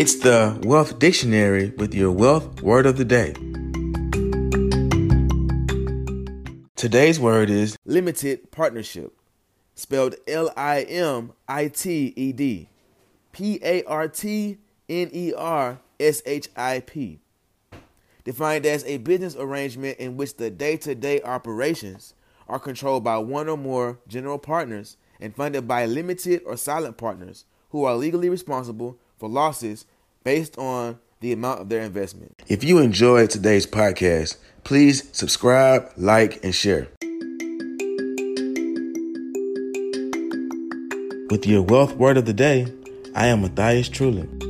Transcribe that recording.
It's the Wealth Dictionary with your wealth word of the day. Today's word is limited partnership, spelled L I M I T E D, P A R T N E R S H I P. Defined as a business arrangement in which the day to day operations are controlled by one or more general partners and funded by limited or silent partners who are legally responsible for losses based on the amount of their investment. If you enjoyed today's podcast, please subscribe, like, and share. With your wealth word of the day, I am Matthias Trulin.